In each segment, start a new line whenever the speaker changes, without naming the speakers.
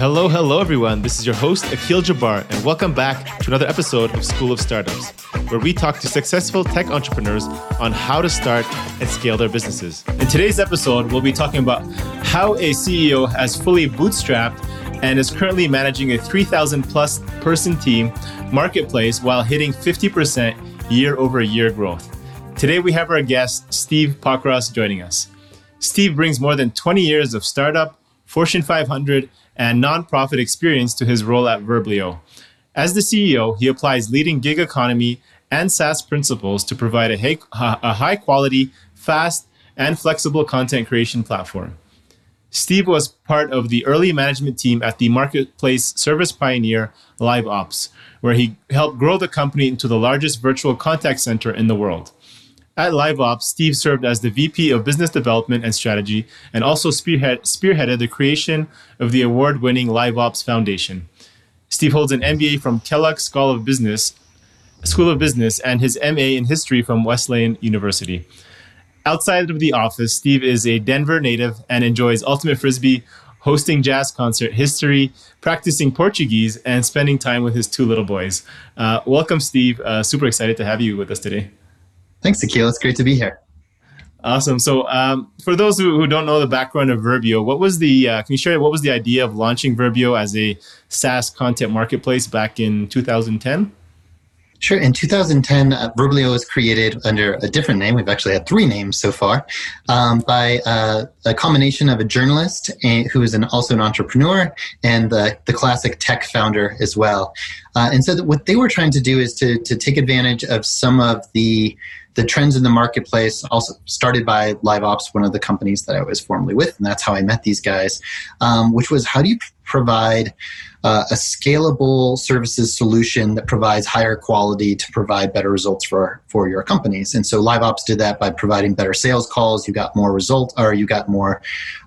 Hello, hello, everyone. This is your host, Akil Jabbar, and welcome back to another episode of School of Startups, where we talk to successful tech entrepreneurs on how to start and scale their businesses. In today's episode, we'll be talking about how a CEO has fully bootstrapped and is currently managing a 3,000 plus person team marketplace while hitting 50% year over year growth. Today, we have our guest, Steve Pockross, joining us. Steve brings more than 20 years of startup, Fortune 500, and nonprofit experience to his role at Verblio. As the CEO, he applies leading gig economy and SaaS principles to provide a, high quality, fast, and flexible content creation platform. Steve was part of the early management team at the marketplace service pioneer LiveOps, where he helped grow the company into the largest virtual contact center in the world. At LiveOps, Steve served as the VP of Business Development and Strategy and also spearhead, spearheaded the creation of the award winning LiveOps Foundation. Steve holds an MBA from Kellogg School of Business, School of Business and his MA in History from Wesleyan University. Outside of the office, Steve is a Denver native and enjoys ultimate frisbee, hosting jazz concert, history, practicing Portuguese, and spending time with his two little boys. Uh, welcome, Steve. Uh, super excited to have you with us today.
Thanks, Akil. It's great to be here.
Awesome. So, um, for those who, who, don't know the background of Verblio, what was the uh, can you share what was the idea of launching Verblio as a SaaS content marketplace back in 2010?
Sure. In 2010, uh, Verblio was created under a different name. We've actually had three names so far, um, by uh, a combination of a journalist who is an, also an entrepreneur and the, the classic tech founder as well. Uh, and so, what they were trying to do is to, to take advantage of some of the the trends in the marketplace also started by LiveOps, one of the companies that I was formerly with, and that's how I met these guys, um, which was how do you provide uh, a scalable services solution that provides higher quality to provide better results for for your companies. And so LiveOps did that by providing better sales calls. You got more result, or you got more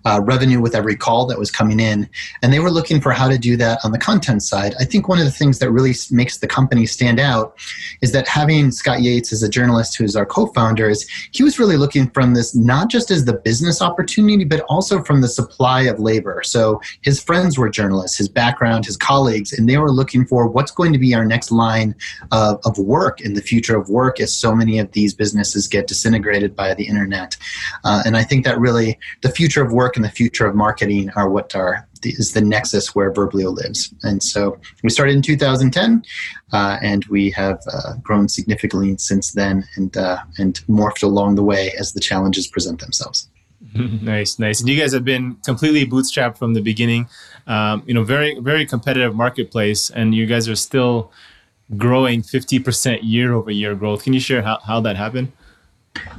uh, revenue with every call that was coming in. And they were looking for how to do that on the content side. I think one of the things that really makes the company stand out is that having Scott Yates as a journalist, who's our co-founder, is he was really looking from this not just as the business opportunity, but also from the supply of labor. So his friends were journalists, his background, his colleagues, and they were looking for what's going to be our next line of, of work in the future of work as so many of these businesses get disintegrated by the internet. Uh, and I think that really the future of work and the future of marketing are what are is the nexus where Verblio lives. And so we started in 2010, uh, and we have uh, grown significantly since then, and uh, and morphed along the way as the challenges present themselves.
nice, nice. And you guys have been completely bootstrapped from the beginning. Um, you know, very, very competitive marketplace, and you guys are still growing 50% year over year growth. Can you share how, how that happened?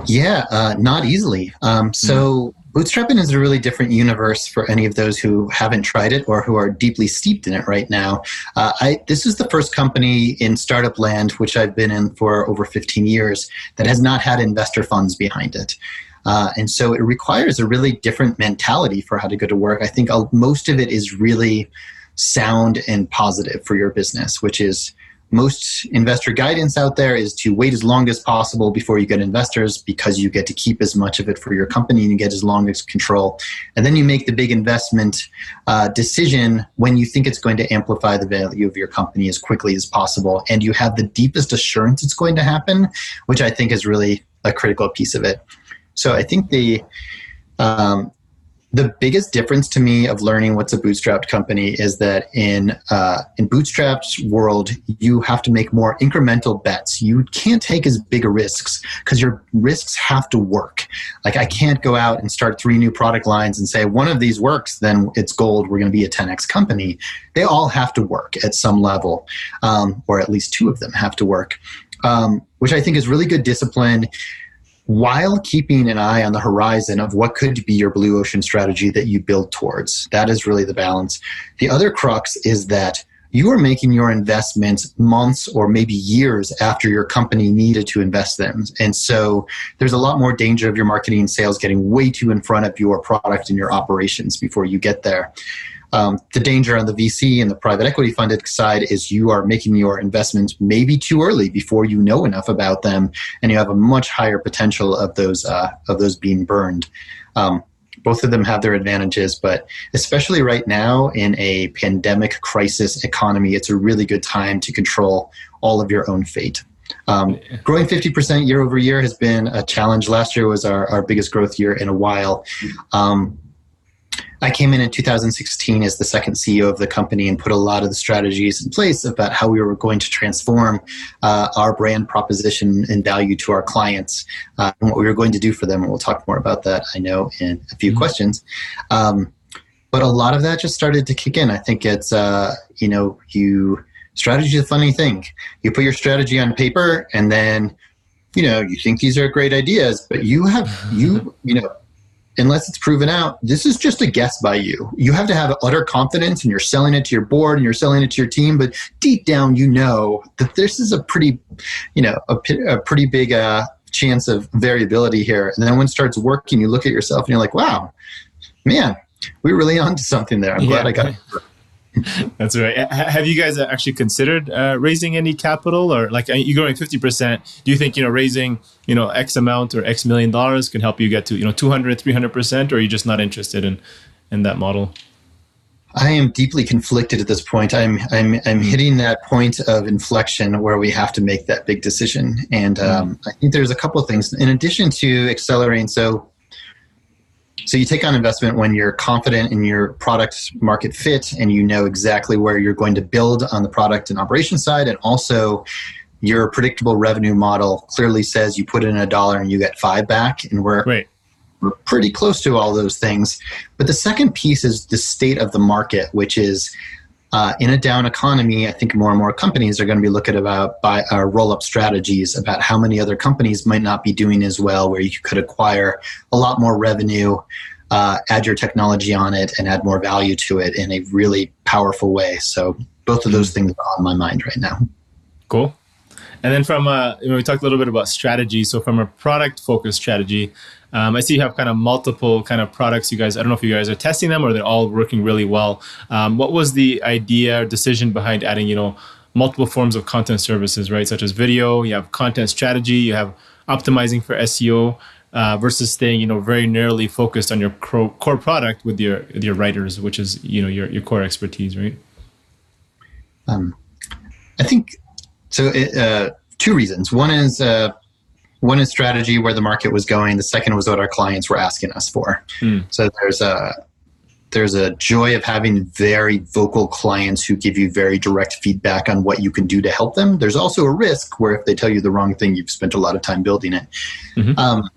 Yeah, uh, not easily. Um, so, bootstrapping is a really different universe for any of those who haven't tried it or who are deeply steeped in it right now. Uh, I, this is the first company in startup land, which I've been in for over 15 years, that has not had investor funds behind it. Uh, and so it requires a really different mentality for how to go to work. I think most of it is really sound and positive for your business, which is most investor guidance out there is to wait as long as possible before you get investors because you get to keep as much of it for your company and you get as long as control. And then you make the big investment uh, decision when you think it's going to amplify the value of your company as quickly as possible. And you have the deepest assurance it's going to happen, which I think is really a critical piece of it. So I think the um, the biggest difference to me of learning what's a bootstrapped company is that in uh, in bootstrapped world you have to make more incremental bets. You can't take as big a risks because your risks have to work. Like i can't go out and start three new product lines and say one of these works then it's gold. We're going to be a 10x company. They all have to work at some level um, or at least two of them have to work um, which i think is really good discipline while keeping an eye on the horizon of what could be your blue ocean strategy that you build towards. That is really the balance. The other crux is that you are making your investments months or maybe years after your company needed to invest them. And so there's a lot more danger of your marketing and sales getting way too in front of your product and your operations before you get there. Um, the danger on the VC and the private equity funded side is you are making your investments maybe too early before you know enough about them, and you have a much higher potential of those uh, of those being burned. Um, both of them have their advantages, but especially right now in a pandemic crisis economy, it's a really good time to control all of your own fate. Um, growing 50% year over year has been a challenge. Last year was our, our biggest growth year in a while. Um, I came in in 2016 as the second CEO of the company and put a lot of the strategies in place about how we were going to transform uh, our brand proposition and value to our clients uh, and what we were going to do for them. And we'll talk more about that, I know, in a few mm-hmm. questions. Um, but a lot of that just started to kick in. I think it's, uh, you know, you strategy is a funny thing. You put your strategy on paper and then you know you think these are great ideas but you have you you know unless it's proven out, this is just a guess by you. You have to have utter confidence and you're selling it to your board and you're selling it to your team, but deep down you know that this is a pretty, you know, a, a pretty big uh, chance of variability here. And then when it starts working, you look at yourself and you're like, wow, man, we're really onto something there. I'm yeah. glad I got it.
That's right. Have you guys actually considered uh, raising any capital, or like uh, you're growing fifty percent? Do you think you know raising you know X amount or X million dollars can help you get to you know 200, 300 percent, or are you just not interested in in that model?
I am deeply conflicted at this point. I'm I'm I'm hitting that point of inflection where we have to make that big decision, and um, I think there's a couple of things in addition to accelerating. So so you take on investment when you're confident in your product market fit and you know exactly where you're going to build on the product and operation side. And also your predictable revenue model clearly says you put in a dollar and you get five back. And we're right. we're pretty close to all those things. But the second piece is the state of the market which is uh, in a down economy, I think more and more companies are going to be looking about by uh, roll up strategies about how many other companies might not be doing as well, where you could acquire a lot more revenue, uh, add your technology on it, and add more value to it in a really powerful way. So both of those things are on my mind right now.
Cool. And then from uh, we talked a little bit about strategy. So from a product focused strategy, um, I see you have kind of multiple kind of products. You guys, I don't know if you guys are testing them or they're all working really well. Um, what was the idea or decision behind adding, you know, multiple forms of content services, right? Such as video, you have content strategy, you have optimizing for SEO. Uh, versus staying, you know, very narrowly focused on your core product with your your writers, which is you know your your core expertise, right?
Um, I think so. It, uh, two reasons. One is uh, one is strategy where the market was going. The second was what our clients were asking us for. Mm. So there's a there's a joy of having very vocal clients who give you very direct feedback on what you can do to help them. There's also a risk where if they tell you the wrong thing, you've spent a lot of time building it. Mm-hmm. Um,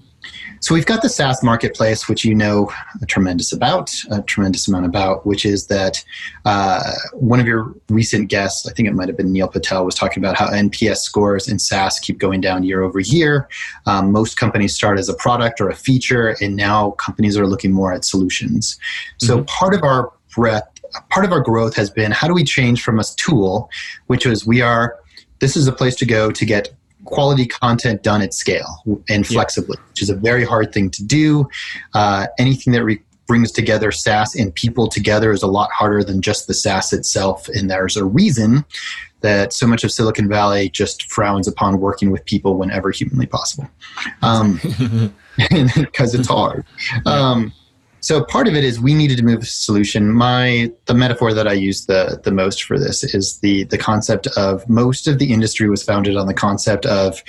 so we've got the SaaS marketplace, which you know a tremendous about, a tremendous amount about, which is that uh, one of your recent guests, I think it might have been Neil Patel, was talking about how NPS scores in SaaS keep going down year over year. Um, most companies start as a product or a feature, and now companies are looking more at solutions. So mm-hmm. part of our breadth, part of our growth has been how do we change from a tool, which was we are this is a place to go to get quality content done at scale and flexibly, yeah. which is a very hard thing to do. Uh, anything that re- brings together SaaS and people together is a lot harder than just the SaaS itself. And there's a reason that so much of Silicon Valley just frowns upon working with people whenever humanly possible, um, because it's hard. Um, so part of it is we needed to move a solution. My the metaphor that I use the the most for this is the the concept of most of the industry was founded on the concept of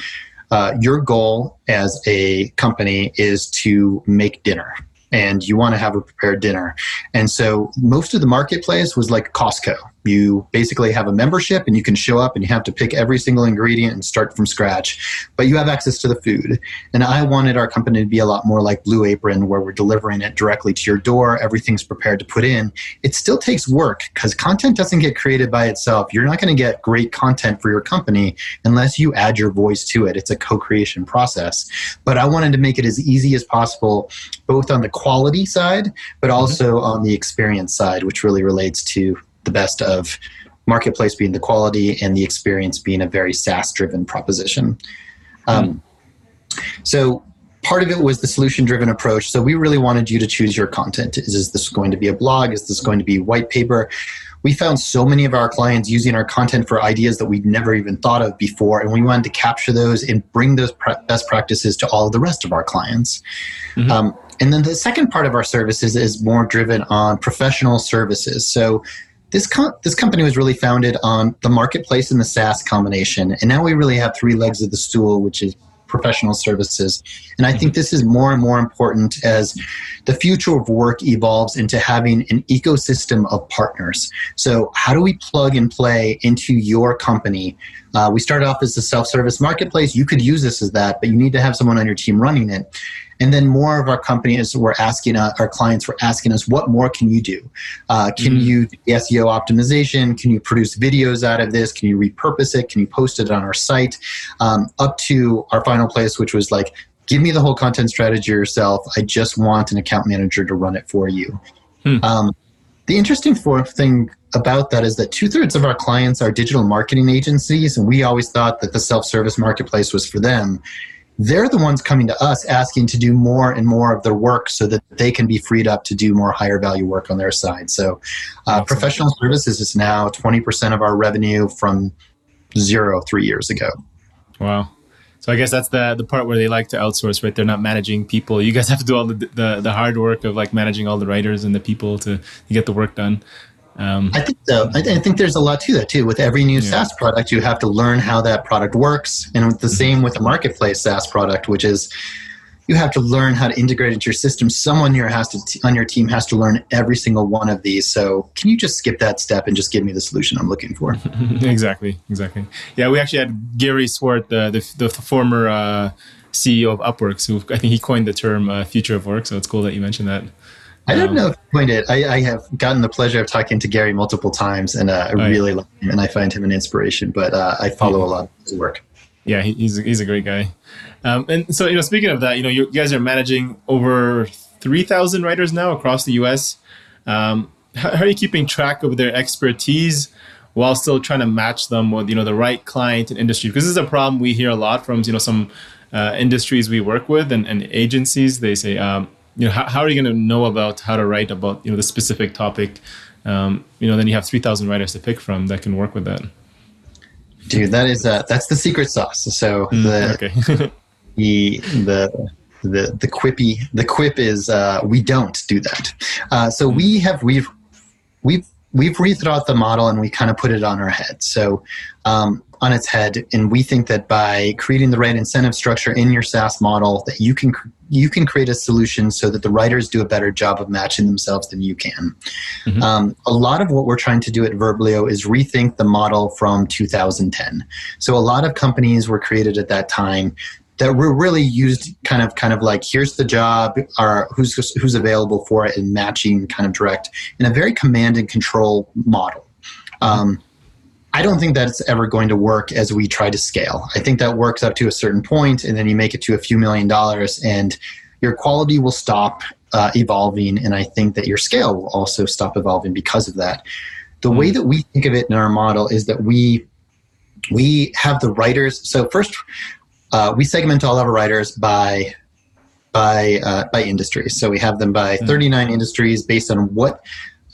uh, your goal as a company is to make dinner and you want to have a prepared dinner. And so most of the marketplace was like Costco you basically have a membership and you can show up and you have to pick every single ingredient and start from scratch but you have access to the food and i wanted our company to be a lot more like blue apron where we're delivering it directly to your door everything's prepared to put in it still takes work because content doesn't get created by itself you're not going to get great content for your company unless you add your voice to it it's a co-creation process but i wanted to make it as easy as possible both on the quality side but mm-hmm. also mm-hmm. on the experience side which really relates to the best of marketplace being the quality and the experience being a very SaaS driven proposition. Um, so part of it was the solution driven approach. So we really wanted you to choose your content. Is, is this going to be a blog? Is this going to be white paper? We found so many of our clients using our content for ideas that we'd never even thought of before, and we wanted to capture those and bring those best practices to all of the rest of our clients. Mm-hmm. Um, and then the second part of our services is more driven on professional services. So this com- this company was really founded on the marketplace and the SaaS combination, and now we really have three legs of the stool, which is professional services. And I think this is more and more important as the future of work evolves into having an ecosystem of partners. So, how do we plug and play into your company? Uh, we started off as a self service marketplace. You could use this as that, but you need to have someone on your team running it. And then more of our companies were asking uh, our clients were asking us, what more can you do? Uh, can mm-hmm. you do SEO optimization? Can you produce videos out of this? Can you repurpose it? Can you post it on our site? Um, up to our final place, which was like, give me the whole content strategy yourself. I just want an account manager to run it for you. Hmm. Um, the interesting thing about that is that two thirds of our clients are digital marketing agencies, and we always thought that the self service marketplace was for them they're the ones coming to us asking to do more and more of their work so that they can be freed up to do more higher value work on their side. So, uh, professional services is now 20% of our revenue from zero three years ago.
Wow. So I guess that's the the part where they like to outsource, right? They're not managing people. You guys have to do all the the, the hard work of like managing all the writers and the people to, to get the work done.
Um, I think so. I, th- I, think there's a lot to that too. With every new yeah. SaaS product, you have to learn how that product works, and the mm-hmm. same with a marketplace SaaS product, which is you have to learn how to integrate it into your system. Someone here has to t- on your team has to learn every single one of these. So, can you just skip that step and just give me the solution I'm looking for?
exactly, exactly. Yeah, we actually had Gary Swart, the the, the former uh, CEO of Upworks, who I think he coined the term uh, "future of work." So it's cool that you mentioned that.
I don't know if you coined it. I, I, have gotten the pleasure of talking to Gary multiple times, and uh, I oh, really yeah. love him, and I find him an inspiration. But uh, I follow a lot of his work.
Yeah, he, he's a, he's a great guy. Um, and so, you know, speaking of that, you know, you guys are managing over three thousand writers now across the U.S. Um, how, how are you keeping track of their expertise? while still trying to match them with you know the right client and industry because this is a problem we hear a lot from you know some uh, industries we work with and, and agencies they say um, you know, how, how are you going to know about how to write about, you know, the specific topic? Um, you know, then you have 3,000 writers to pick from that can work with that.
Dude, that is, uh, that's the secret sauce. So mm, the, okay. the, the, the, the quippy, the quip is, uh, we don't do that. Uh, so mm. we have, we've, we've, we've rethought the model and we kind of put it on our head. So, um, on its head and we think that by creating the right incentive structure in your SaaS model that you can you can create a solution so that the writers do a better job of matching themselves than you can. Mm-hmm. Um, a lot of what we're trying to do at Verblio is rethink the model from 2010. So a lot of companies were created at that time that were really used kind of kind of like here's the job or who's who's available for it and matching kind of direct in a very command and control model. Um, I don't think that's ever going to work as we try to scale. I think that works up to a certain point, and then you make it to a few million dollars, and your quality will stop uh, evolving, and I think that your scale will also stop evolving because of that. The way that we think of it in our model is that we we have the writers. So first, uh, we segment all of our writers by by uh, by industries. So we have them by mm. 39 industries based on what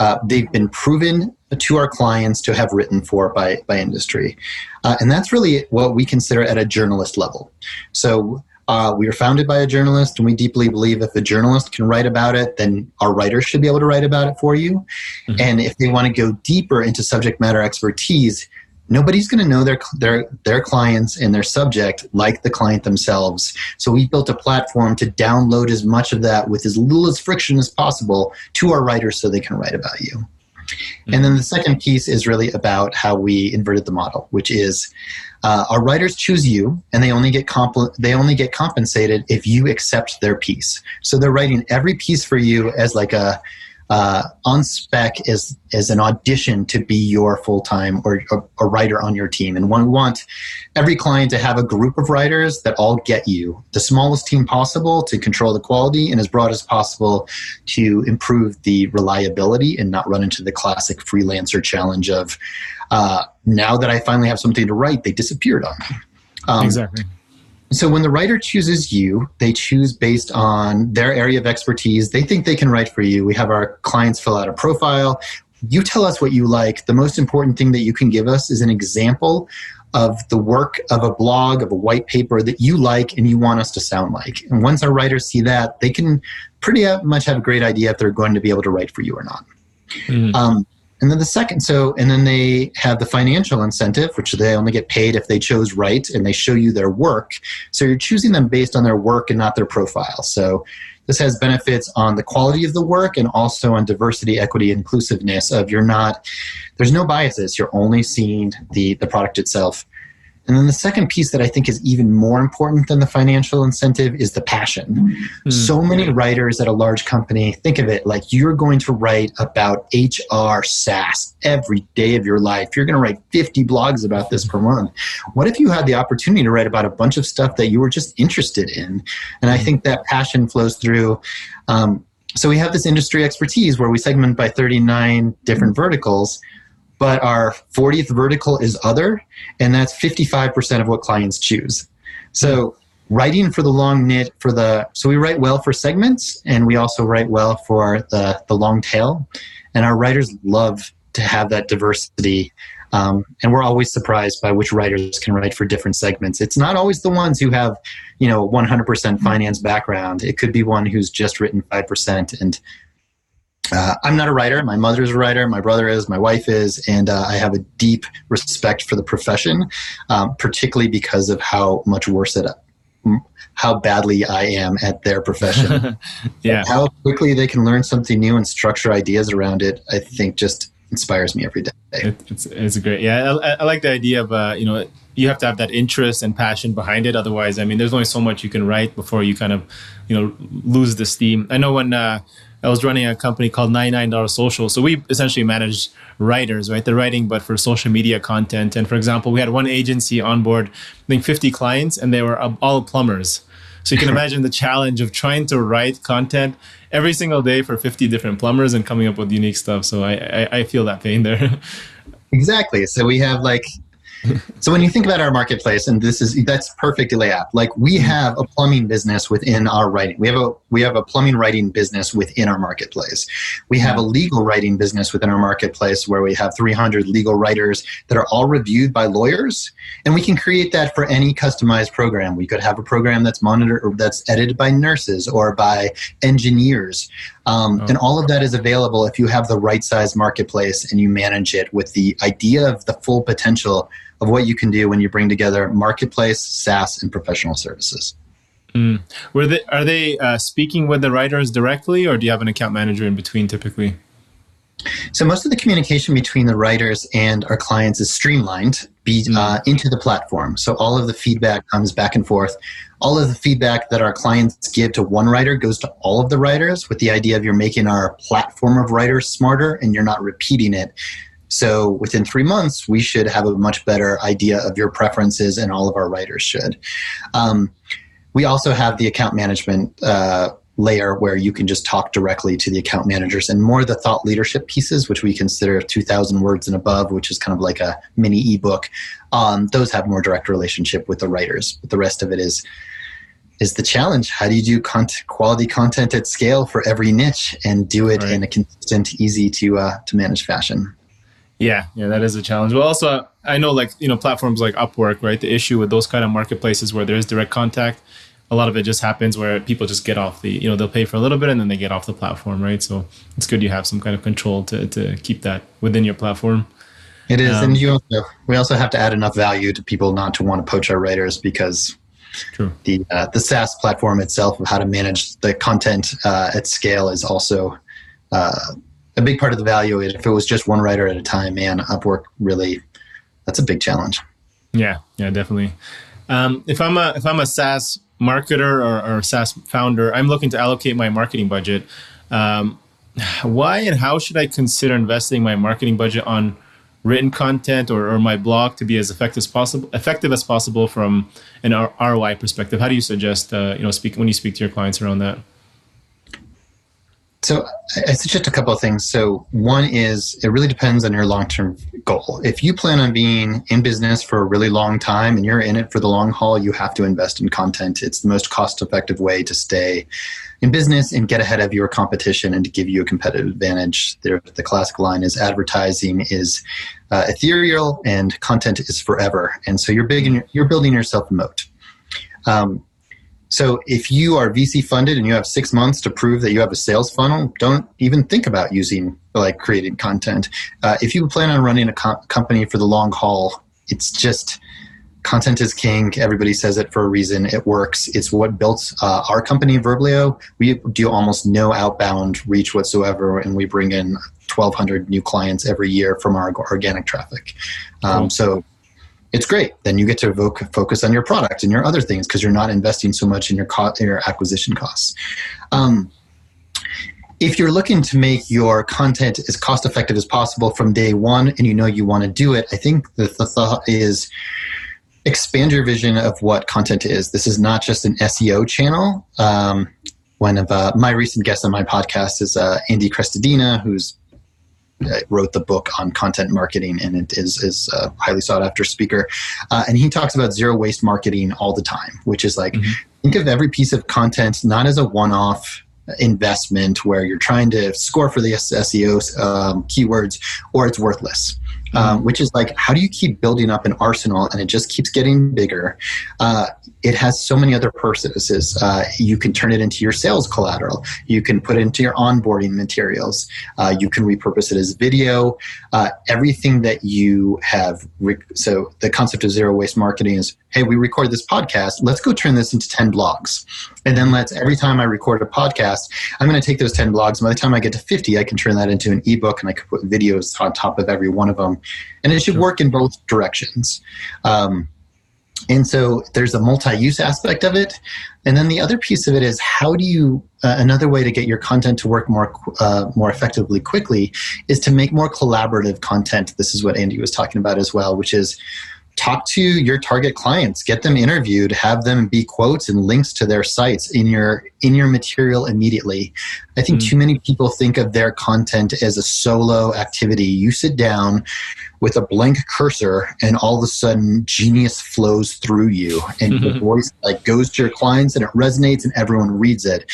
uh, they've been proven to our clients to have written for by, by industry. Uh, and that's really what we consider at a journalist level. So uh, we were founded by a journalist, and we deeply believe if a journalist can write about it, then our writers should be able to write about it for you. Mm-hmm. And if they want to go deeper into subject matter expertise, nobody's going to know their their their clients and their subject like the client themselves. So we built a platform to download as much of that with as little as friction as possible to our writers so they can write about you. And then the second piece is really about how we inverted the model, which is uh, our writers choose you, and they only get comp- they only get compensated if you accept their piece. So they're writing every piece for you as like a uh, on spec is as an audition to be your full time or a, writer on your team. And we want every client to have a group of writers that all get you the smallest team possible to control the quality and as broad as possible to improve the reliability and not run into the classic freelancer challenge of uh, now that I finally have something to write, they disappeared on me.
Um, exactly.
So when the writer chooses you, they choose based on their area of expertise. They think they can write for you. We have our clients fill out a profile. You tell us what you like. The most important thing that you can give us is an example of the work of a blog, of a white paper that you like and you want us to sound like. And once our writers see that, they can pretty much have a great idea if they're going to be able to write for you or not. Mm-hmm. Um, and then the second, so, and then they have the financial incentive, which they only get paid if they chose right and they show you their work. So you're choosing them based on their work and not their profile. So this has benefits on the quality of the work and also on diversity, equity, inclusiveness of you're not, there's no biases. You're only seeing the, the product itself. And then the second piece that I think is even more important than the financial incentive is the passion. Mm. So many writers at a large company think of it like you're going to write about HR SaaS every day of your life. You're going to write 50 blogs about this per month. What if you had the opportunity to write about a bunch of stuff that you were just interested in? And I think that passion flows through. Um, so we have this industry expertise where we segment by 39 different verticals but our 40th vertical is other, and that's 55% of what clients choose. So writing for the long knit for the so we write well for segments and we also write well for the the long tail. And our writers love to have that diversity um, and we're always surprised by which writers can write for different segments. It's not always the ones who have you know 100% finance background. It could be one who's just written 5% and uh, I'm not a writer. My mother's a writer. My brother is. My wife is. And uh, I have a deep respect for the profession, um, particularly because of how much worse it, how badly I am at their profession.
yeah.
how quickly they can learn something new and structure ideas around it, I think just inspires me every day.
It, it's, it's great. Yeah. I, I like the idea of, uh, you know, you have to have that interest and passion behind it. Otherwise, I mean, there's only so much you can write before you kind of, you know, lose the steam. I know when, uh, I was running a company called $99 Social. So we essentially managed writers, right? The writing, but for social media content. And for example, we had one agency on board, I think 50 clients, and they were all plumbers. So you can imagine the challenge of trying to write content every single day for 50 different plumbers and coming up with unique stuff. So I, I, I feel that pain there.
exactly. So we have like so when you think about our marketplace, and this is that's perfectly laid out. Like we mm-hmm. have a plumbing business within our writing. We have a we have a plumbing writing business within our marketplace. We have a legal writing business within our marketplace where we have 300 legal writers that are all reviewed by lawyers, and we can create that for any customized program. We could have a program that's monitored or that's edited by nurses or by engineers. Um, oh. And all of that is available if you have the right size marketplace and you manage it with the idea of the full potential of what you can do when you bring together marketplace, SaaS, and professional services.
Mm. Were they, are they uh, speaking with the writers directly, or do you have an account manager in between typically?
So most of the communication between the writers and our clients is streamlined be, uh, into the platform. So all of the feedback comes back and forth. All of the feedback that our clients give to one writer goes to all of the writers with the idea of you're making our platform of writers smarter and you're not repeating it. So within three months, we should have a much better idea of your preferences, and all of our writers should. Um, we also have the account management uh, layer where you can just talk directly to the account managers and more the thought leadership pieces which we consider 2000 words and above which is kind of like a mini ebook um, those have more direct relationship with the writers but the rest of it is is the challenge how do you do content, quality content at scale for every niche and do it right. in a consistent easy to uh, to manage fashion
yeah, yeah, that is a challenge. Well, also, I know like you know platforms like Upwork, right? The issue with those kind of marketplaces where there is direct contact, a lot of it just happens where people just get off the, you know, they'll pay for a little bit and then they get off the platform, right? So it's good you have some kind of control to to keep that within your platform.
It is, um, and you also we also have to add enough value to people not to want to poach our writers because True. the uh, the SaaS platform itself of how to manage the content uh, at scale is also. Uh, a big part of the value. If it was just one writer at a time, man, Upwork really that's a big challenge.
Yeah, yeah, definitely. Um, if I'm a if I'm a SaaS marketer or, or SaaS founder, I'm looking to allocate my marketing budget. Um, why and how should I consider investing my marketing budget on written content or, or my blog to be as effective as possible effective as possible from an ROI perspective? How do you suggest uh, you know speak when you speak to your clients around that?
So I suggest a couple of things. So one is it really depends on your long-term goal. If you plan on being in business for a really long time and you're in it for the long haul, you have to invest in content. It's the most cost-effective way to stay in business and get ahead of your competition and to give you a competitive advantage. The, the classic line is advertising is uh, ethereal and content is forever. And so you're big and you're, building yourself a moat. Um, so if you are VC funded and you have six months to prove that you have a sales funnel, don't even think about using like creating content. Uh, if you plan on running a co- company for the long haul, it's just content is king. Everybody says it for a reason. It works. It's what built uh, our company, Verblio. We do almost no outbound reach whatsoever, and we bring in 1,200 new clients every year from our organic traffic. Um, cool. So it's great. Then you get to evoke, focus on your product and your other things because you're not investing so much in your, co- your acquisition costs. Um, if you're looking to make your content as cost effective as possible from day one and you know you want to do it, I think the, the thought is expand your vision of what content is. This is not just an SEO channel. Um, one of uh, my recent guests on my podcast is uh, Andy Crestodina, who's wrote the book on content marketing and it is, is a highly sought after speaker. Uh, and he talks about zero waste marketing all the time, which is like, mm-hmm. think of every piece of content not as a one off investment where you're trying to score for the SEO um, keywords or it's worthless um, which is like, how do you keep building up an arsenal and it just keeps getting bigger? Uh, it has so many other purposes. Uh, you can turn it into your sales collateral. You can put it into your onboarding materials. Uh, you can repurpose it as video. Uh, everything that you have. so the concept of zero waste marketing is, hey, we record this podcast. Let's go turn this into 10 blogs. And then let's, every time I record a podcast, I'm going to take those 10 blogs. By the time I get to 50, I can turn that into an ebook and I can put videos on top of every one of them. And it should work in both directions. Um, and so there's a multi-use aspect of it. And then the other piece of it is how do you uh, another way to get your content to work more uh, more effectively quickly is to make more collaborative content. This is what andy was talking about as well which is talk to your target clients get them interviewed have them be quotes and links to their sites in your in your material immediately. I think mm. too many people think of their content as a solo activity. You sit down with a blank cursor and all of a sudden genius flows through you and your voice like goes to your clients and it resonates and everyone reads it.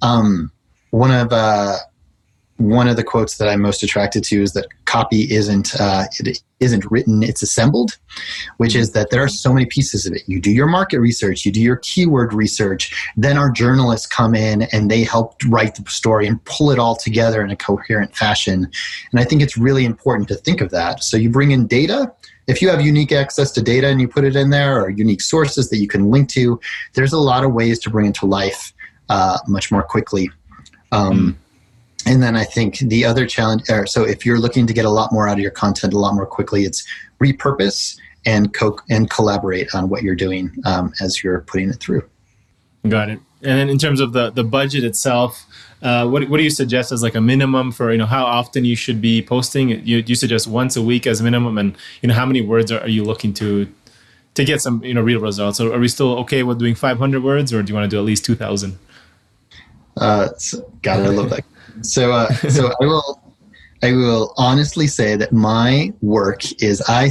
Um, one of uh, one of the quotes that I'm most attracted to is that copy isn't uh, it isn't written; it's assembled, which is that there are so many pieces of it. You do your market research, you do your keyword research, then our journalists come in and they help write the story and pull it all together in a coherent fashion. And I think it's really important to think of that. So you bring in data. If you have unique access to data and you put it in there, or unique sources that you can link to, there's a lot of ways to bring it to life uh, much more quickly. Um, mm and then I think the other challenge, or so if you're looking to get a lot more out of your content a lot more quickly, it's repurpose and co- and collaborate on what you're doing um, as you're putting it through.
Got it. And then in terms of the the budget itself, uh, what what do you suggest as like a minimum for you know how often you should be posting? You you suggest once a week as a minimum, and you know how many words are, are you looking to to get some you know real results? So are we still okay with doing 500 words, or do you want to do at least 2,000?
Uh, so, God, I love that. So, uh, so I will, I will honestly say that my work is I.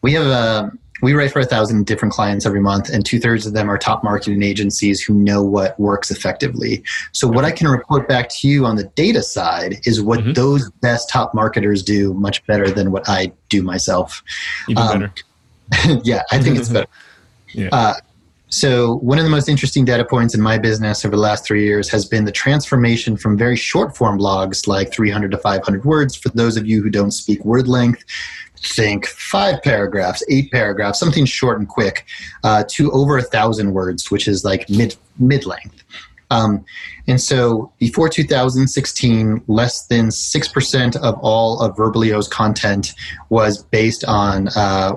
We have a we write for a thousand different clients every month, and two thirds of them are top marketing agencies who know what works effectively. So, what I can report back to you on the data side is what mm-hmm. those best top marketers do much better than what I do myself.
Even um, better.
yeah, I think it's better. yeah. Uh, so, one of the most interesting data points in my business over the last three years has been the transformation from very short form blogs like 300 to 500 words. For those of you who don't speak word length, think five paragraphs, eight paragraphs, something short and quick, uh, to over a thousand words, which is like mid mid length. Um, and so before 2016, less than 6% of all of Verblio's content was based on uh,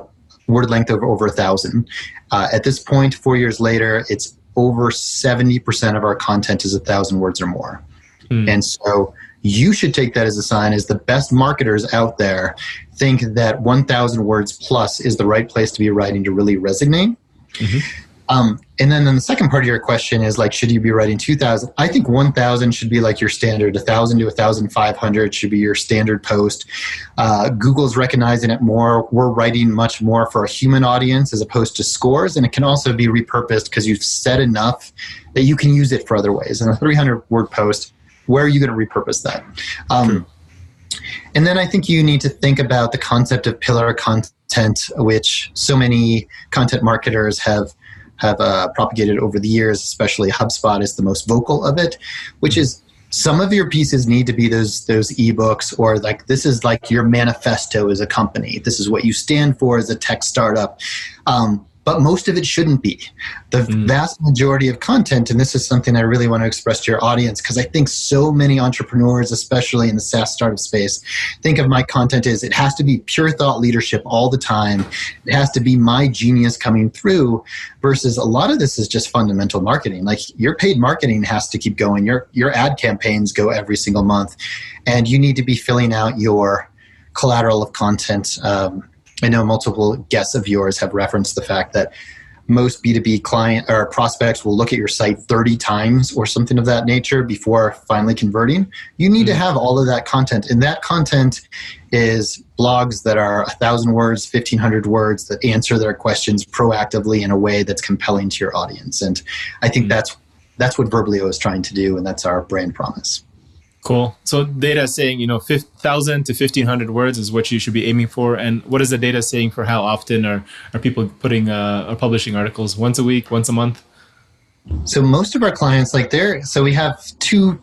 word length of over a thousand. Uh, at this point, four years later, it's over 70% of our content is a thousand words or more. Mm. And so you should take that as a sign as the best marketers out there think that 1,000 words plus is the right place to be writing to really resonate. Mm-hmm. Um, and then, then the second part of your question is like, should you be writing 2000? I think 1000 should be like your standard. 1000 to 1500 should be your standard post. Uh, Google's recognizing it more. We're writing much more for a human audience as opposed to scores. And it can also be repurposed because you've said enough that you can use it for other ways. And a 300 word post, where are you going to repurpose that? Um, and then I think you need to think about the concept of pillar content, which so many content marketers have have uh, propagated over the years, especially HubSpot is the most vocal of it, which is some of your pieces need to be those those ebooks or like this is like your manifesto as a company. This is what you stand for as a tech startup. Um, but most of it shouldn't be. The mm. vast majority of content, and this is something I really want to express to your audience because I think so many entrepreneurs, especially in the SaaS startup space, think of my content as it has to be pure thought leadership all the time. It has to be my genius coming through, versus a lot of this is just fundamental marketing. Like your paid marketing has to keep going. Your your ad campaigns go every single month, and you need to be filling out your collateral of content. Um, I know multiple guests of yours have referenced the fact that most B2B client or prospects will look at your site 30 times or something of that nature before finally converting. You need mm-hmm. to have all of that content. And that content is blogs that are 1,000 words, 1,500 words that answer their questions proactively in a way that's compelling to your audience. And I think mm-hmm. that's that's what Verblio is trying to do, and that's our brand promise.
Cool. So data saying, you know, 1,000 to 1,500 words is what you should be aiming for. And what is the data saying for how often are, are people putting uh, or publishing articles? Once a week, once a month?
So most of our clients, like they're, so we have two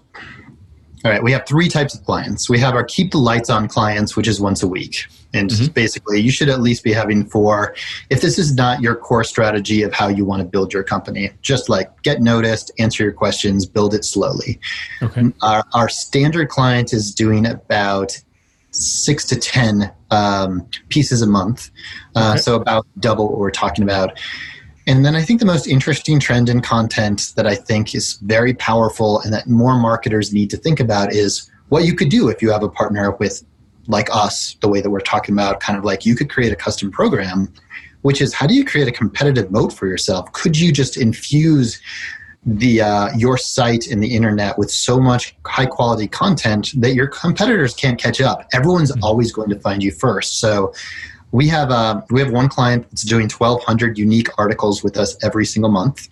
all right, we have three types of clients. We have our keep the lights on clients, which is once a week. And mm-hmm. basically, you should at least be having four. If this is not your core strategy of how you want to build your company, just like get noticed, answer your questions, build it slowly. Okay. Our, our standard client is doing about six to 10 um, pieces a month. Uh, okay. So, about double what we're talking about. And then I think the most interesting trend in content that I think is very powerful and that more marketers need to think about is what you could do if you have a partner with like us, the way that we're talking about, kind of like you could create a custom program, which is how do you create a competitive moat for yourself? Could you just infuse the uh, your site and the internet with so much high quality content that your competitors can't catch up? Everyone's mm-hmm. always going to find you first. So we have uh, we have one client that's doing 1,200 unique articles with us every single month.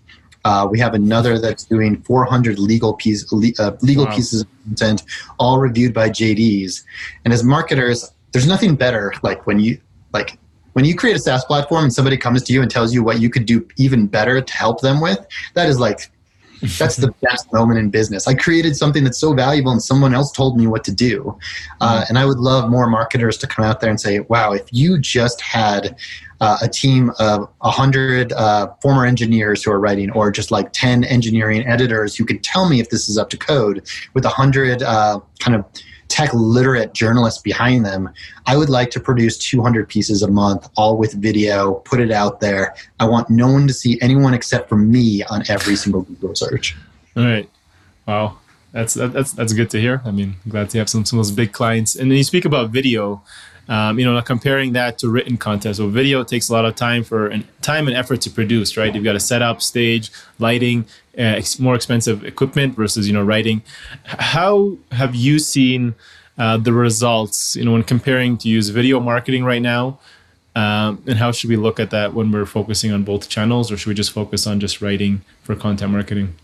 Uh, we have another that's doing 400 legal piece, uh, legal wow. pieces of content, all reviewed by JDs. And as marketers, there's nothing better like when you like when you create a SaaS platform and somebody comes to you and tells you what you could do even better to help them with. That is like that's the best moment in business. I created something that's so valuable, and someone else told me what to do. Uh, and I would love more marketers to come out there and say, "Wow, if you just had uh, a team of a hundred uh, former engineers who are writing, or just like ten engineering editors who could tell me if this is up to code, with a hundred uh, kind of." Tech literate journalists behind them. I would like to produce 200 pieces a month, all with video, put it out there. I want no one to see anyone except for me on every single Google search.
All right. Wow. That's, that's, that's good to hear. I mean, glad to have some, some of those big clients. And then you speak about video. Um, you know, comparing that to written content. So video takes a lot of time for and time and effort to produce, right? You've got to set up, stage, lighting, uh, more expensive equipment versus you know writing. How have you seen uh, the results? You know, when comparing to use video marketing right now, um, and how should we look at that when we're focusing on both channels, or should we just focus on just writing for content marketing?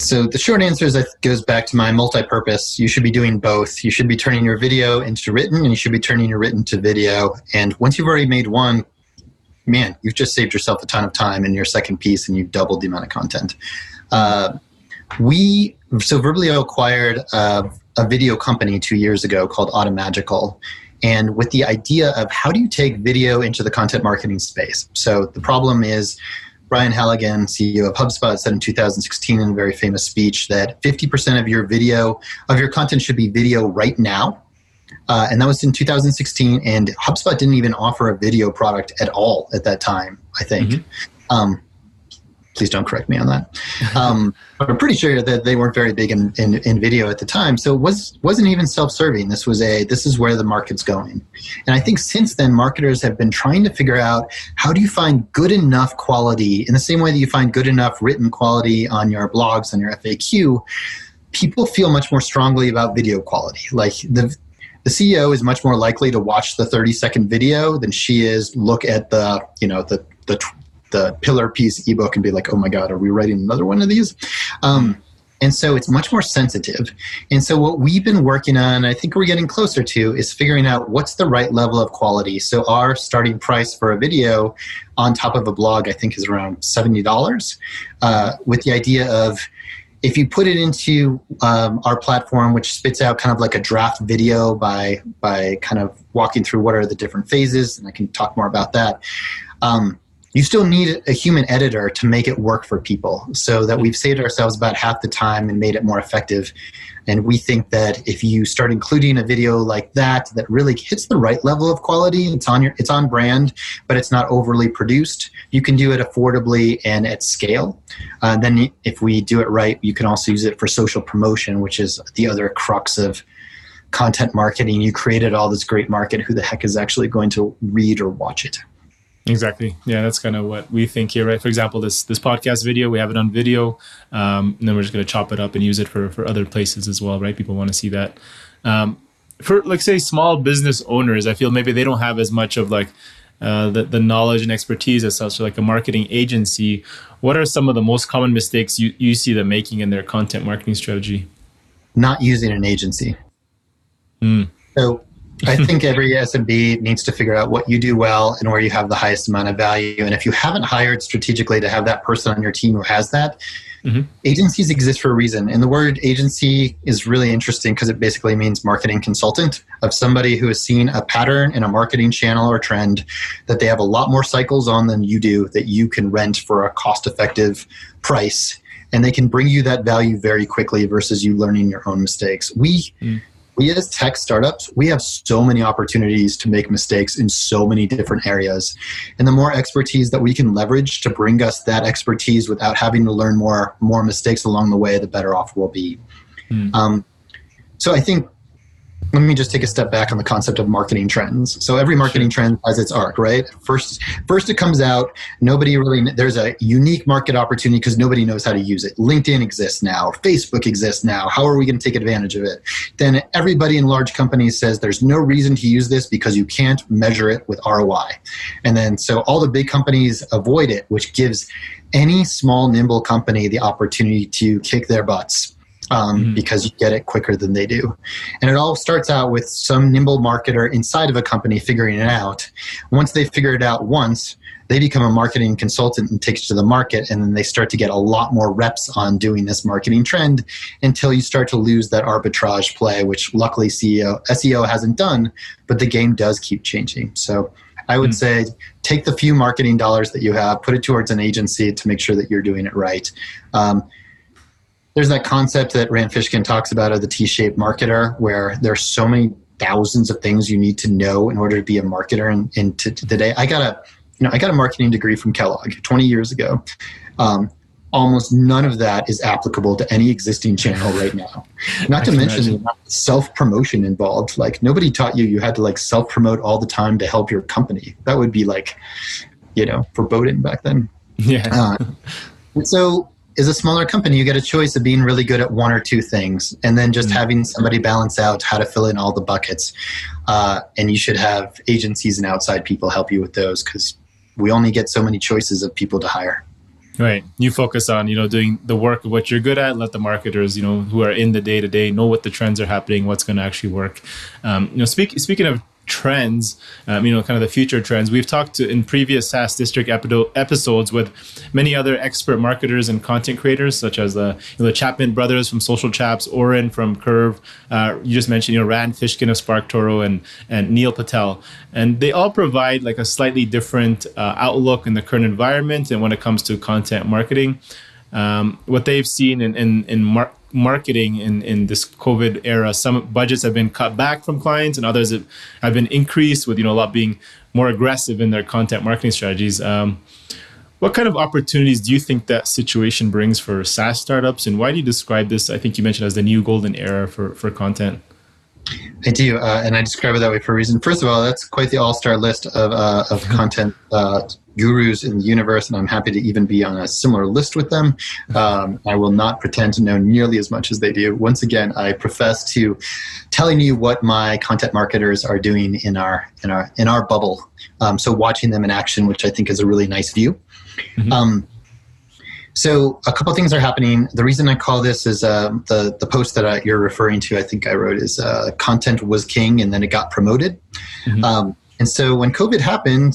So the short answer is that goes back to my multi-purpose. You should be doing both. You should be turning your video into written, and you should be turning your written to video. And once you've already made one, man, you've just saved yourself a ton of time in your second piece and you've doubled the amount of content. Uh, we, so Verblio acquired a, a video company two years ago called Automagical. And with the idea of how do you take video into the content marketing space? So the problem is, Brian Halligan, CEO of HubSpot, said in 2016 in a very famous speech that 50% of your video, of your content should be video right now, uh, and that was in 2016. And HubSpot didn't even offer a video product at all at that time, I think. Mm-hmm. Um, please don't correct me on that. Um, but I'm pretty sure that they weren't very big in, in, in, video at the time. So it was wasn't even self-serving. This was a this is where the market's going. And I think since then, marketers have been trying to figure out how do you find good enough quality in the same way that you find good enough written quality on your blogs and your FAQ. People feel much more strongly about video quality. Like the the CEO is much more likely to watch the 30 second video than she is look at the you know the the the pillar piece ebook and be like, oh my God, are we writing another one of these? Um, and so it's much more sensitive. And so what we've been working on, I think we're getting closer to, is figuring out what's the right level of quality. So our starting price for a video on top of a blog, I think, is around $70, uh, with the idea of if you put it into um, our platform, which spits out kind of like a draft video by by kind of walking through what are the different phases, and I can talk more about that. Um, you still need a human editor to make it work for people so that we've saved ourselves about half the time and made it more effective. And we think that if you start including a video like that that really hits the right level of quality it's on your it's on brand but it's not overly produced you can do it affordably and at scale. Uh, then if we do it right you can also use it for social promotion which is the other crux of content marketing. You created all this great market. Who the heck is actually going to read or watch it
Exactly. Yeah, that's kind of what we think here, right? For example, this this podcast video, we have it on video, um, and then we're just going to chop it up and use it for for other places as well, right? People want to see that. Um, for like say small business owners, I feel maybe they don't have as much of like uh, the the knowledge and expertise as such, like a marketing agency. What are some of the most common mistakes you you see them making in their content marketing strategy?
Not using an agency. Mm. So I think every SMB needs to figure out what you do well and where you have the highest amount of value. And if you haven't hired strategically to have that person on your team who has that, mm-hmm. agencies exist for a reason. And the word agency is really interesting because it basically means marketing consultant of somebody who has seen a pattern in a marketing channel or trend that they have a lot more cycles on than you do that you can rent for a cost effective price and they can bring you that value very quickly versus you learning your own mistakes. We mm we as tech startups, we have so many opportunities to make mistakes in so many different areas. And the more expertise that we can leverage to bring us that expertise without having to learn more more mistakes along the way, the better off we'll be. Mm. Um, so I think let me just take a step back on the concept of marketing trends. So every marketing trend has its arc, right? First, first it comes out. Nobody really there's a unique market opportunity because nobody knows how to use it. LinkedIn exists now. Facebook exists now. How are we going to take advantage of it? Then everybody in large companies says there's no reason to use this because you can't measure it with ROI. And then so all the big companies avoid it, which gives any small nimble company the opportunity to kick their butts um, mm-hmm. because you get it quicker than they do. And it all starts out with some nimble marketer inside of a company figuring it out. Once they figure it out once, they become a marketing consultant and take it to the market and then they start to get a lot more reps on doing this marketing trend until you start to lose that arbitrage play which luckily CEO, seo hasn't done but the game does keep changing so i would mm-hmm. say take the few marketing dollars that you have put it towards an agency to make sure that you're doing it right um, there's that concept that Rand Fishkin talks about of the T-shaped marketer, where there's so many thousands of things you need to know in order to be a marketer. And, and to, to today, I got a, you know, I got a marketing degree from Kellogg 20 years ago. Um, almost none of that is applicable to any existing channel right now. Not to mention self promotion involved. Like nobody taught you you had to like self promote all the time to help your company. That would be like, you know, foreboding back then.
Yeah. Uh,
and so is a smaller company, you get a choice of being really good at one or two things, and then just mm-hmm. having somebody balance out how to fill in all the buckets. Uh, and you should have agencies and outside people help you with those because we only get so many choices of people to hire.
Right. You focus on, you know, doing the work of what you're good at. Let the marketers, you know, who are in the day to day know what the trends are happening, what's going to actually work. Um, you know, speak, speaking of trends, um, you know, kind of the future trends. We've talked to, in previous SaaS District episodes with many other expert marketers and content creators, such as the, you know, the Chapman brothers from Social Chaps, Oren from Curve. Uh, you just mentioned, you know, Rand Fishkin of SparkToro and, and Neil Patel. And they all provide like a slightly different uh, outlook in the current environment and when it comes to content marketing. Um, what they've seen in, in, in mar- marketing in, in this COVID era. Some budgets have been cut back from clients, and others have, been increased with you know a lot being more aggressive in their content marketing strategies. Um, What kind of opportunities do you think that situation brings for SaaS startups, and why do you describe this? I think you mentioned as the new golden era for for content.
I do, uh, and I describe it that way for a reason. First of all, that's quite the all-star list of uh, of content uh, gurus in the universe, and I'm happy to even be on a similar list with them. Um, I will not pretend to know nearly as much as they do. Once again, I profess to telling you what my content marketers are doing in our in our in our bubble. Um, so watching them in action, which I think is a really nice view. Mm-hmm. Um, so a couple things are happening. The reason I call this is uh, the the post that I, you're referring to. I think I wrote is uh, content was king, and then it got promoted. Mm-hmm. Um, and so when COVID happened,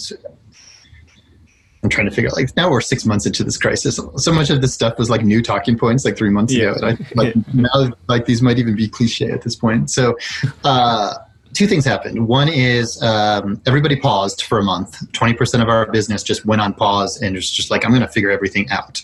I'm trying to figure out like now we're six months into this crisis. So much of this stuff was like new talking points like three months yeah. ago. And I like now like these might even be cliche at this point. So uh, two things happened. One is um, everybody paused for a month. 20% of our business just went on pause and was just like, I'm going to figure everything out.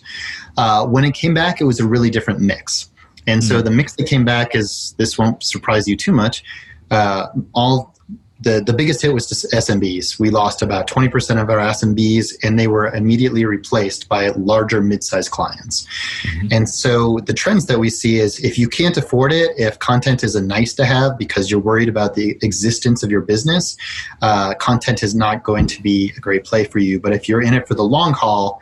Uh, when it came back, it was a really different mix. And so mm-hmm. the mix that came back is this won't surprise you too much. Uh, all the, the biggest hit was just SMBs. We lost about 20% of our SMBs, and they were immediately replaced by larger mid-sized clients. Mm-hmm. And so the trends that we see is if you can't afford it, if content is a nice to have because you're worried about the existence of your business, uh, content is not going to be a great play for you. But if you're in it for the long haul,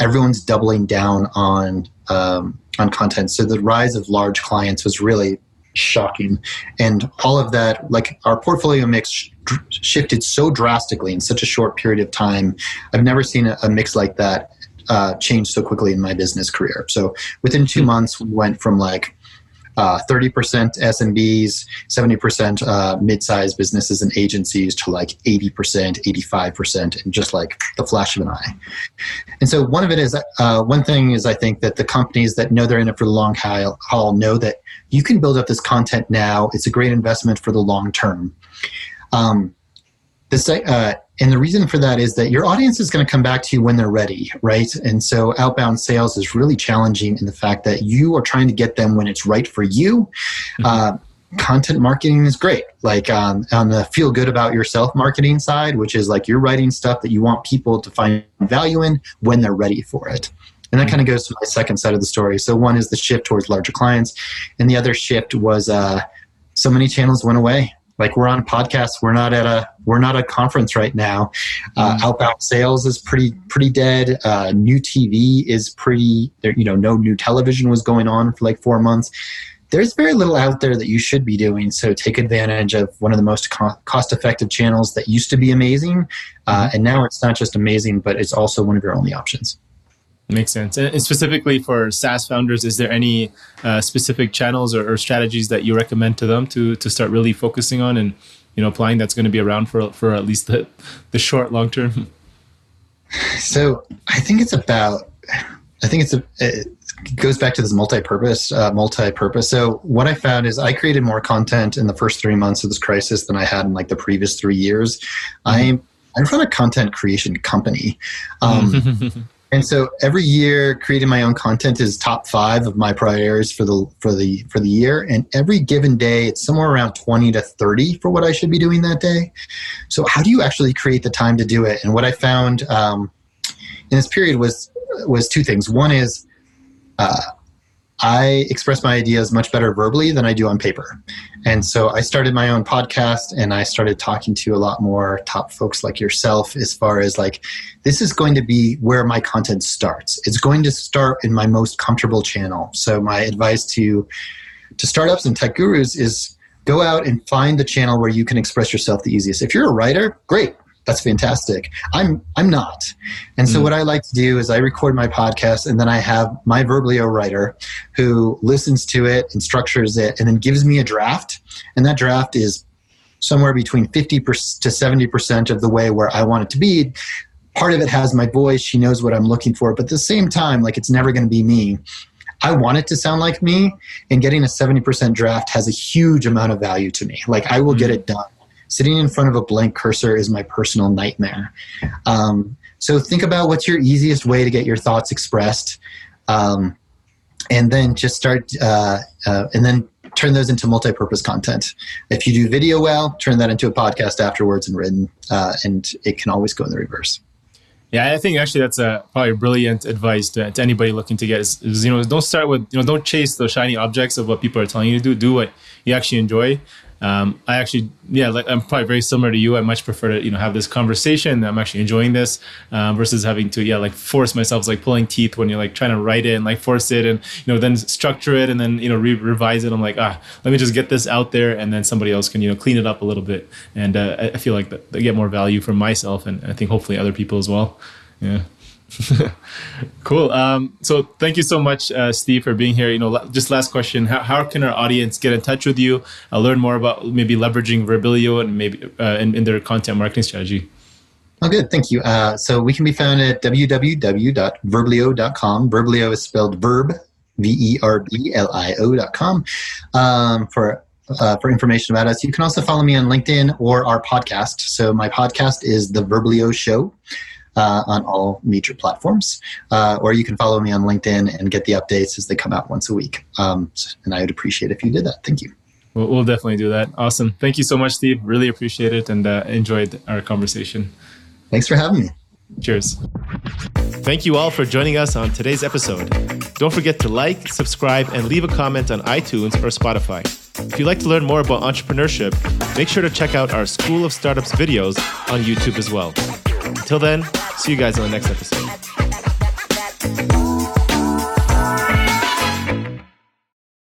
everyone's doubling down on um, on content. So the rise of large clients was really shocking. And all of that, like our portfolio mix shifted so drastically in such a short period of time. I've never seen a, a mix like that uh, change so quickly in my business career. So within two months, we went from like uh, 30% SMBs, 70% uh, mid-sized businesses and agencies to like 80%, 85%, and just like the flash of an eye. And so one of it is, uh, one thing is I think that the companies that know they're in it for the long haul know that you can build up this content now. It's a great investment for the long term. Um, this, uh, and the reason for that is that your audience is going to come back to you when they're ready, right? And so outbound sales is really challenging in the fact that you are trying to get them when it's right for you. Mm-hmm. Uh, content marketing is great. Like um, on the feel good about yourself marketing side, which is like you're writing stuff that you want people to find value in when they're ready for it. And that mm-hmm. kind of goes to my second side of the story. So one is the shift towards larger clients, and the other shift was uh, so many channels went away like we're on podcasts we're not at a we're not a conference right now. Uh, mm. outbound sales is pretty pretty dead. Uh, new tv is pretty there you know no new television was going on for like four months. There's very little out there that you should be doing so take advantage of one of the most co- cost effective channels that used to be amazing. Uh, mm-hmm. and now it's not just amazing but it's also one of your only options
Makes sense. And specifically for SaaS founders, is there any uh, specific channels or, or, strategies that you recommend to them to to start really focusing on and you know applying that's going to be around for for at least the the short long term?
So I think it's about. I think it's a. It goes back to this multi-purpose, uh, multi-purpose. So what I found is I created more content in the first three months of this crisis than I had in like the previous three years. Mm-hmm. I I run a content creation company. Um, And so every year, creating my own content is top five of my priorities for the for the for the year. And every given day, it's somewhere around twenty to thirty for what I should be doing that day. So how do you actually create the time to do it? And what I found um, in this period was was two things. One is uh, I express my ideas much better verbally than I do on paper. And so I started my own podcast and I started talking to a lot more top folks like yourself as far as like, this is going to be where my content starts. It's going to start in my most comfortable channel. So my advice to, to startups and tech gurus is go out and find the channel where you can express yourself the easiest. If you're a writer, great that's fantastic. I'm I'm not. And so mm. what I like to do is I record my podcast and then I have my Verblio writer who listens to it and structures it and then gives me a draft. And that draft is somewhere between 50 to 70% of the way where I want it to be. Part of it has my voice, she knows what I'm looking for, but at the same time like it's never going to be me. I want it to sound like me, and getting a 70% draft has a huge amount of value to me. Like I will get it done sitting in front of a blank cursor is my personal nightmare. Um, so think about what's your easiest way to get your thoughts expressed, um, and then just start, uh, uh, and then turn those into multi-purpose content. If you do video well, turn that into a podcast afterwards and written, uh, and it can always go in the reverse.
Yeah, I think actually that's a probably brilliant advice to, to anybody looking to get is, is, you know don't start with you know don't chase the shiny objects of what people are telling you to do. Do what you actually enjoy, um, I actually, yeah, like I'm probably very similar to you. I much prefer to, you know, have this conversation. I'm actually enjoying this um, versus having to, yeah, like force myself, like pulling teeth when you're like trying to write it and like force it and, you know, then structure it and then, you know, re- revise it. I'm like, ah, let me just get this out there and then somebody else can, you know, clean it up a little bit. And uh, I feel like I get more value from myself and I think hopefully other people as well. Yeah. cool. Um, so thank you so much, uh, Steve, for being here. You know, just last question: How, how can our audience get in touch with you, uh, learn more about maybe leveraging Verblio and maybe uh, in, in, their content marketing strategy?
Oh, good. Thank you. Uh, so we can be found at www.verblio.com. Verblio is spelled verb, V E R B L I O.com. Um, for uh, for information about us. You can also follow me on LinkedIn or our podcast. So my podcast is The Verblio Show uh, on all major platforms. Uh, or you can follow me on LinkedIn and get the updates as they come out once a week. Um, and I would appreciate if you did that. Thank you.
We'll, we'll definitely do that. Awesome. Thank you so much, Steve. Really appreciate it and uh, enjoyed our conversation.
Thanks for having me.
Cheers. Thank you all for joining us on today's episode. Don't forget to like, subscribe, and leave a comment on iTunes or Spotify. If you'd like to learn more about entrepreneurship, make sure to check out our School of Startups videos on YouTube as well. Until then, see you guys on the next episode.